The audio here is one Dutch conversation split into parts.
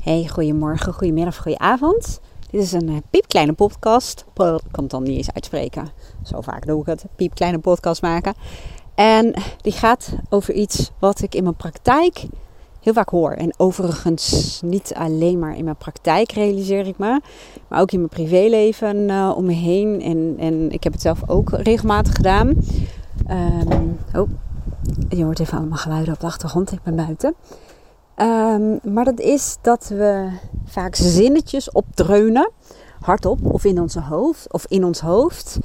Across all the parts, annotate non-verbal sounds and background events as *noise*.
Hey, goedemorgen, goedemiddag, goedenavond. Dit is een uh, piepkleine podcast. Ik kan het dan niet eens uitspreken. Zo vaak doe ik het. Piepkleine podcast maken. En die gaat over iets wat ik in mijn praktijk heel vaak hoor. En overigens niet alleen maar in mijn praktijk realiseer ik me. Maar ook in mijn privéleven uh, om me heen. En, en ik heb het zelf ook regelmatig gedaan. Um, oh, je hoort even allemaal geluiden op de achtergrond. Ik ben buiten. Um, maar dat is dat we vaak zinnetjes opdreunen, hardop of in onze hoofd, of in ons hoofd,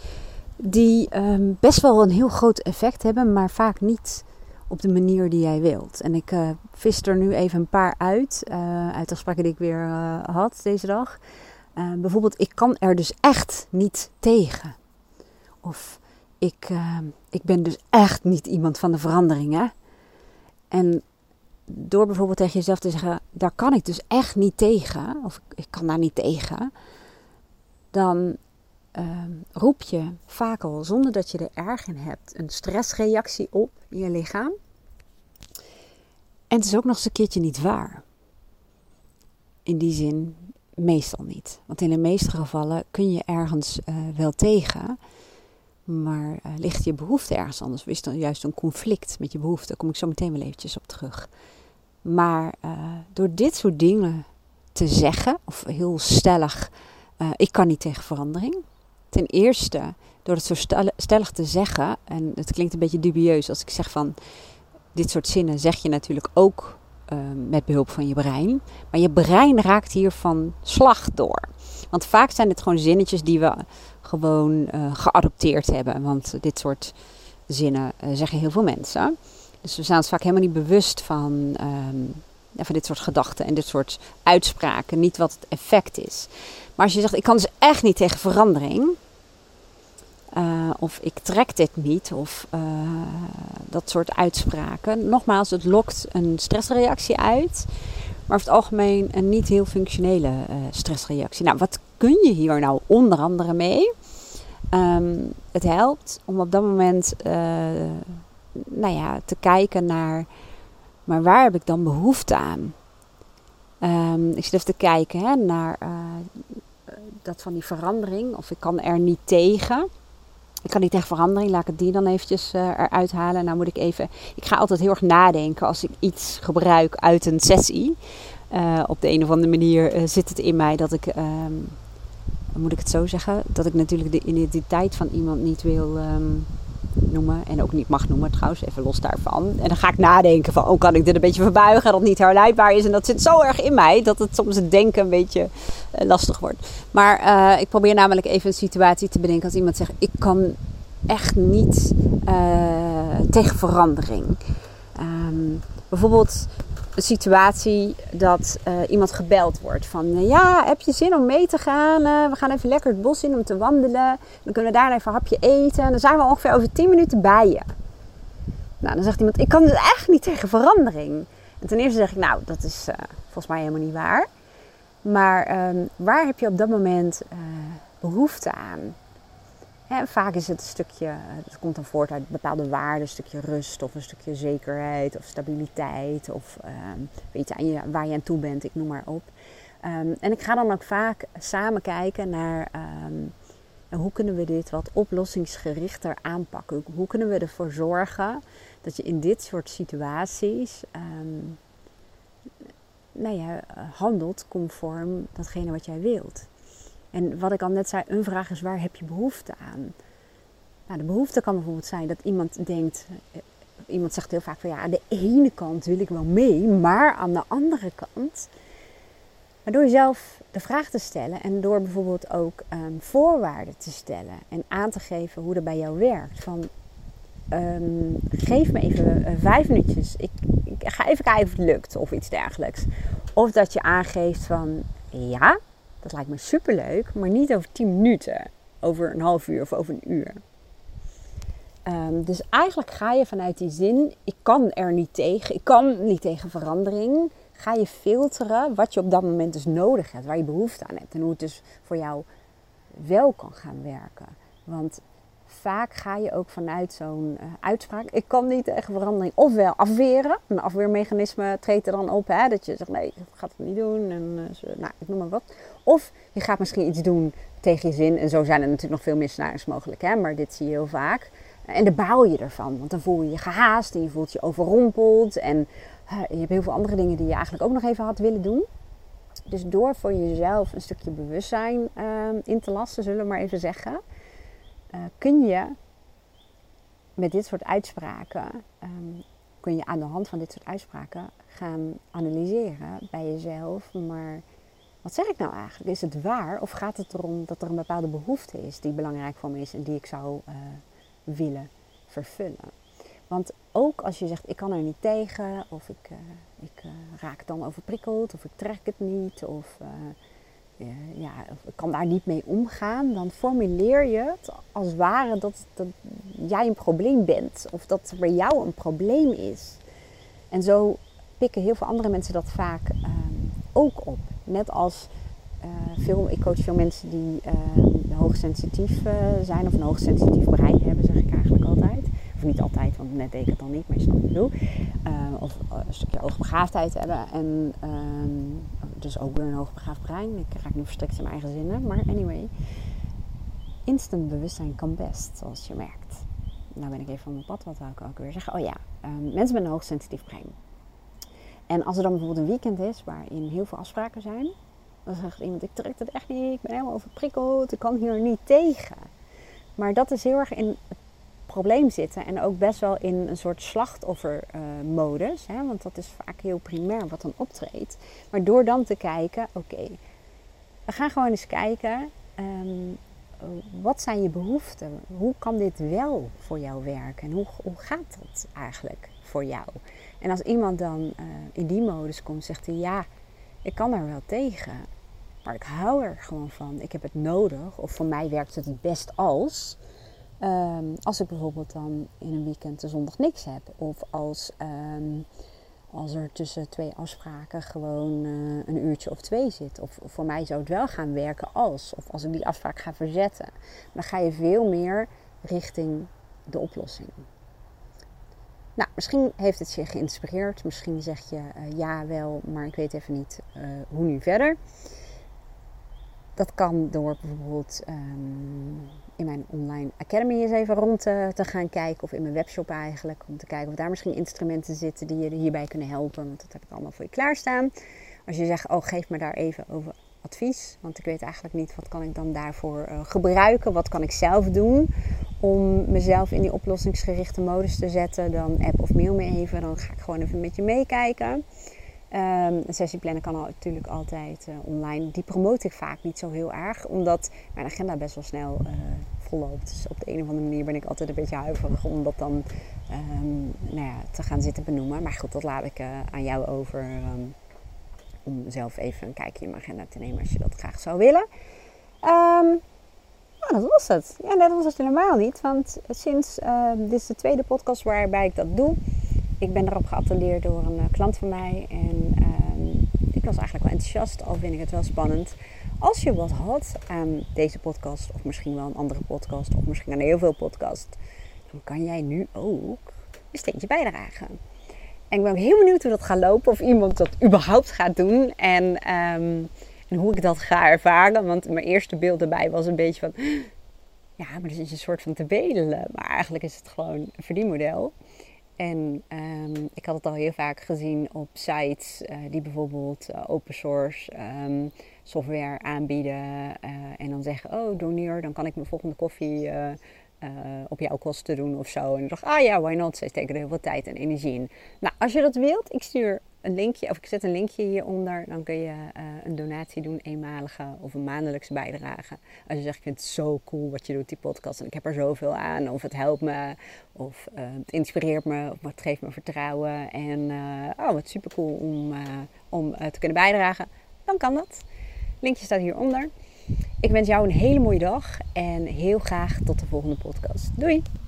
die um, best wel een heel groot effect hebben, maar vaak niet op de manier die jij wilt. En ik uh, vis er nu even een paar uit, uh, uit de die ik weer uh, had deze dag. bijvoorbeeld, ik kan er dus echt niet tegen. Of ik, ik ben dus echt niet iemand van de veranderingen. En door bijvoorbeeld tegen jezelf te zeggen, daar kan ik dus echt niet tegen, of ik kan daar niet tegen, dan uh, roep je vaak al, zonder dat je er erg in hebt, een stressreactie op in je lichaam. En het is ook nog eens een keertje niet waar. In die zin, meestal niet. Want in de meeste gevallen kun je ergens uh, wel tegen, maar uh, ligt je behoefte ergens anders? Of is dan juist een conflict met je behoefte? Daar kom ik zo meteen wel eventjes op terug. Maar uh, door dit soort dingen te zeggen, of heel stellig, uh, ik kan niet tegen verandering. Ten eerste, door het zo stellig te zeggen, en het klinkt een beetje dubieus als ik zeg van, dit soort zinnen zeg je natuurlijk ook uh, met behulp van je brein. Maar je brein raakt hiervan slag door. Want vaak zijn het gewoon zinnetjes die we gewoon geadopteerd hebben. Want dit soort zinnen zeggen heel veel mensen. Dus we zijn ons vaak helemaal niet bewust van, um, van dit soort gedachten en dit soort uitspraken. Niet wat het effect is. Maar als je zegt, ik kan dus echt niet tegen verandering. Of ik trek dit niet. Of uh, dat soort uitspraken. Nogmaals, het lokt een stressreactie uit. Maar over het algemeen een niet heel functionele uh, stressreactie. Nou, wat kun je hier nou onder andere mee? Um, het helpt om op dat moment nou ja, te kijken naar, maar waar heb ik dan behoefte aan? Um, ik zit even te kijken hè, naar dat van die verandering, of ik kan er niet tegen. Ik kan niet tegen verandering, laat ik het die dan eventjes uh, eruit halen. Nou moet ik even, ik ga altijd heel erg nadenken als ik iets gebruik uit een sessie. Uh, op de een of andere manier zit het in mij dat ik, um, moet ik het zo zeggen, dat ik natuurlijk de identiteit van iemand niet wil... Um, noemen. En ook niet mag noemen trouwens, even los daarvan. En dan ga ik nadenken van, oh kan ik dit een beetje verbuigen dat het niet herleidbaar is. En dat zit zo erg in mij dat het soms het denken een beetje uh, lastig wordt. Maar uh, ik probeer namelijk even een situatie te bedenken als iemand zegt, ik kan echt niet uh, tegen verandering. Um, bijvoorbeeld situatie dat uh, iemand gebeld wordt van uh, ja, heb je zin om mee te gaan? Uh, we gaan even lekker het bos in om te wandelen. Dan kunnen we daar even een hapje eten. En dan zijn we ongeveer over 10 minuten bij je. Nou, dan zegt iemand, ik kan dus echt niet tegen verandering. En ten eerste zeg ik, nou, dat is volgens mij helemaal niet waar. Maar um, waar heb je op dat moment behoefte aan? Vaak is het een stukje, het komt dan voort uit bepaalde waarden, een stukje rust of een stukje zekerheid of stabiliteit of um, weet je, waar je aan toe bent, ik noem maar op. Um, en ik ga dan ook vaak samen kijken naar um, hoe kunnen we dit wat oplossingsgerichter aanpakken. Hoe kunnen we ervoor zorgen dat je in dit soort situaties nou ja, handelt conform datgene wat jij wilt. En wat ik al net zei, een vraag is waar heb je behoefte aan? Nou, de behoefte kan bijvoorbeeld zijn dat iemand denkt, eh, iemand zegt heel vaak van ja, aan de ene kant wil ik wel mee, maar aan de andere kant. Maar door jezelf de vraag te stellen en door bijvoorbeeld ook um, voorwaarden te stellen en aan te geven hoe dat bij jou werkt. Van um, geef me even uh, vijf minuutjes, ik, ik ga even kijken of het lukt of iets dergelijks. Of dat je aangeeft van ja, dat lijkt me superleuk, maar niet over 10 minuten. Over een half uur of over een uur. Um, dus eigenlijk ga je vanuit die zin, ik kan er niet tegen, ik kan niet tegen verandering. Ga je filteren wat je op dat moment dus nodig hebt, waar je behoefte aan hebt. En hoe het dus voor jou wel kan gaan werken. Want vaak ga je ook vanuit zo'n uh, uitspraak. Ik kan niet tegen verandering. Ofwel afweren. Een afweermechanisme treedt er dan op. Hè, dat je zegt nee, ik ga het niet doen. En, uh, nou, ik noem maar wat. Of je gaat misschien iets doen tegen je zin. En zo zijn er natuurlijk nog veel meer scenario's mogelijk. Hè, maar dit zie je heel vaak. En dan baal je ervan. Want dan voel je je gehaast en je voelt je overrompeld. En uh, je hebt heel veel andere dingen die je eigenlijk ook nog even had willen doen. Dus door voor jezelf een stukje bewustzijn in te lassen, zullen we maar even zeggen uh, kun je met dit soort uitspraken, um, kun je aan de hand van dit soort uitspraken gaan analyseren bij jezelf. Maar wat zeg ik nou eigenlijk? Is het waar of gaat het erom dat er een bepaalde behoefte is die belangrijk voor me is en die ik zou uh, willen vervullen? Want ook als je zegt ik kan er niet tegen, of ik, uh, ik raak dan overprikkeld, of ik trek het niet, of ja, ik kan daar niet mee omgaan, dan formuleer je het als ware dat, dat jij een probleem bent of dat er bij jou een probleem is. En zo pikken heel veel andere mensen dat vaak um, ook op. Net als uh, veel, ik coach veel mensen die uh, hoogsensitief uh, zijn of een hoogsensitief brein hebben, zeg ik eigenlijk altijd. Of niet altijd, want net deed ik het dan niet, maar je snapt wat bedoel. of een stukje oogbegaafdheid hebben. En ehm, dus ook weer een hoogbegaafd brein. Ik raak nu verstrikt in mijn eigen zinnen. Maar anyway, instant bewustzijn kan best, zoals je merkt. Nou ben ik even van mijn pad, wat wil ik ook weer zeggen? Oh ja, um, mensen met een hoogsensitief brein. En als er dan bijvoorbeeld een weekend is waarin heel veel afspraken zijn, dan zegt iemand: Ik trek het echt niet, ik ben helemaal overprikkeld, ik kan hier niet tegen. Maar dat is heel erg in het probleem zitten en ook best wel in een soort slachtoffermodus. Uh, want dat is vaak heel primair wat dan optreedt. Maar door dan te kijken, oké, we gaan gewoon eens kijken. Um, wat zijn je behoeften? Hoe kan dit wel voor jou werken? En hoe, hoe gaat dat eigenlijk voor jou? En als iemand dan uh, in die modus komt, zegt hij ja, ik kan er wel tegen. Maar ik hou er gewoon van. Ik heb het nodig. Of voor mij werkt het best als. Um, als ik bijvoorbeeld dan in een weekend de zondag niks heb. Of als, um, als er tussen twee afspraken gewoon uh, een uurtje of twee zit. Of voor mij zou het wel gaan werken als. Of als ik die afspraak ga verzetten. Dan ga je veel meer richting de oplossing. Nou, misschien heeft het je geïnspireerd. Misschien zeg je uh, ja wel, maar ik weet even niet uh, hoe nu verder. Dat kan door bijvoorbeeld um, in mijn online academy eens even rond te, te, gaan kijken. Of in mijn webshop eigenlijk. Om te kijken of daar misschien instrumenten zitten die je hierbij kunnen helpen. Want dat heb ik allemaal voor je klaarstaan. Als je zegt, oh geef me daar even over advies. Want ik weet eigenlijk niet wat kan ik dan daarvoor uh, gebruiken. Wat kan ik zelf doen om mezelf in die oplossingsgerichte modus te zetten. Dan app of mail me even. Dan ga ik gewoon even met je meekijken. Um, een sessieplannen kan al, natuurlijk altijd uh, online. Die promote ik vaak niet zo heel erg, omdat mijn agenda best wel snel uh, volloopt. Dus op de een of andere manier ben ik altijd een beetje huiverig om dat dan um, nou ja, te gaan zitten benoemen. Maar goed, dat laat ik uh, aan jou over um, om zelf even een kijkje in mijn agenda te nemen als je dat graag zou willen. Nou, dat was het. Ja, dat was het helemaal niet, want sinds dit is de tweede podcast waarbij ik dat doe ik ben erop geattendeerd door een uh, klant van mij. En uh, ik was eigenlijk wel enthousiast, al vind ik het wel spannend. Als je wat had aan deze podcast, of misschien wel een andere podcast, of misschien aan heel veel podcasts, dan kan jij nu ook een steentje bijdragen. En ik ben ook heel benieuwd hoe dat gaat lopen, of iemand dat überhaupt gaat doen. En, um, en hoe ik dat ga ervaren. Want mijn eerste beeld erbij was een beetje van. *gasps* Ja, maar er is een soort van te bedelen. Maar eigenlijk is het gewoon een verdienmodel. En um, ik had het al heel vaak gezien op sites uh, die bijvoorbeeld uh, open source um, software aanbieden. Uh, en dan zeggen, oh doneer, dan kan ik mijn volgende koffie op jouw kosten doen of zo. En ik dacht, ah ja, why not? Ze steken er heel veel tijd en energie in. Nou, als je dat wilt, ik stuur een linkje, of ik zet een linkje hieronder. Dan kun je uh, een donatie doen, eenmalige of een maandelijkse bijdrage. Als je zegt, ik vind het zo cool wat je doet, die podcast. En ik heb er zoveel aan. Of het helpt me, of uh, het inspireert me, of het geeft me vertrouwen. En uh, oh, wat super cool om, om te kunnen bijdragen. Dan kan dat. Linkje staat hieronder. Ik wens jou een hele mooie dag en heel graag tot de volgende podcast. Doei!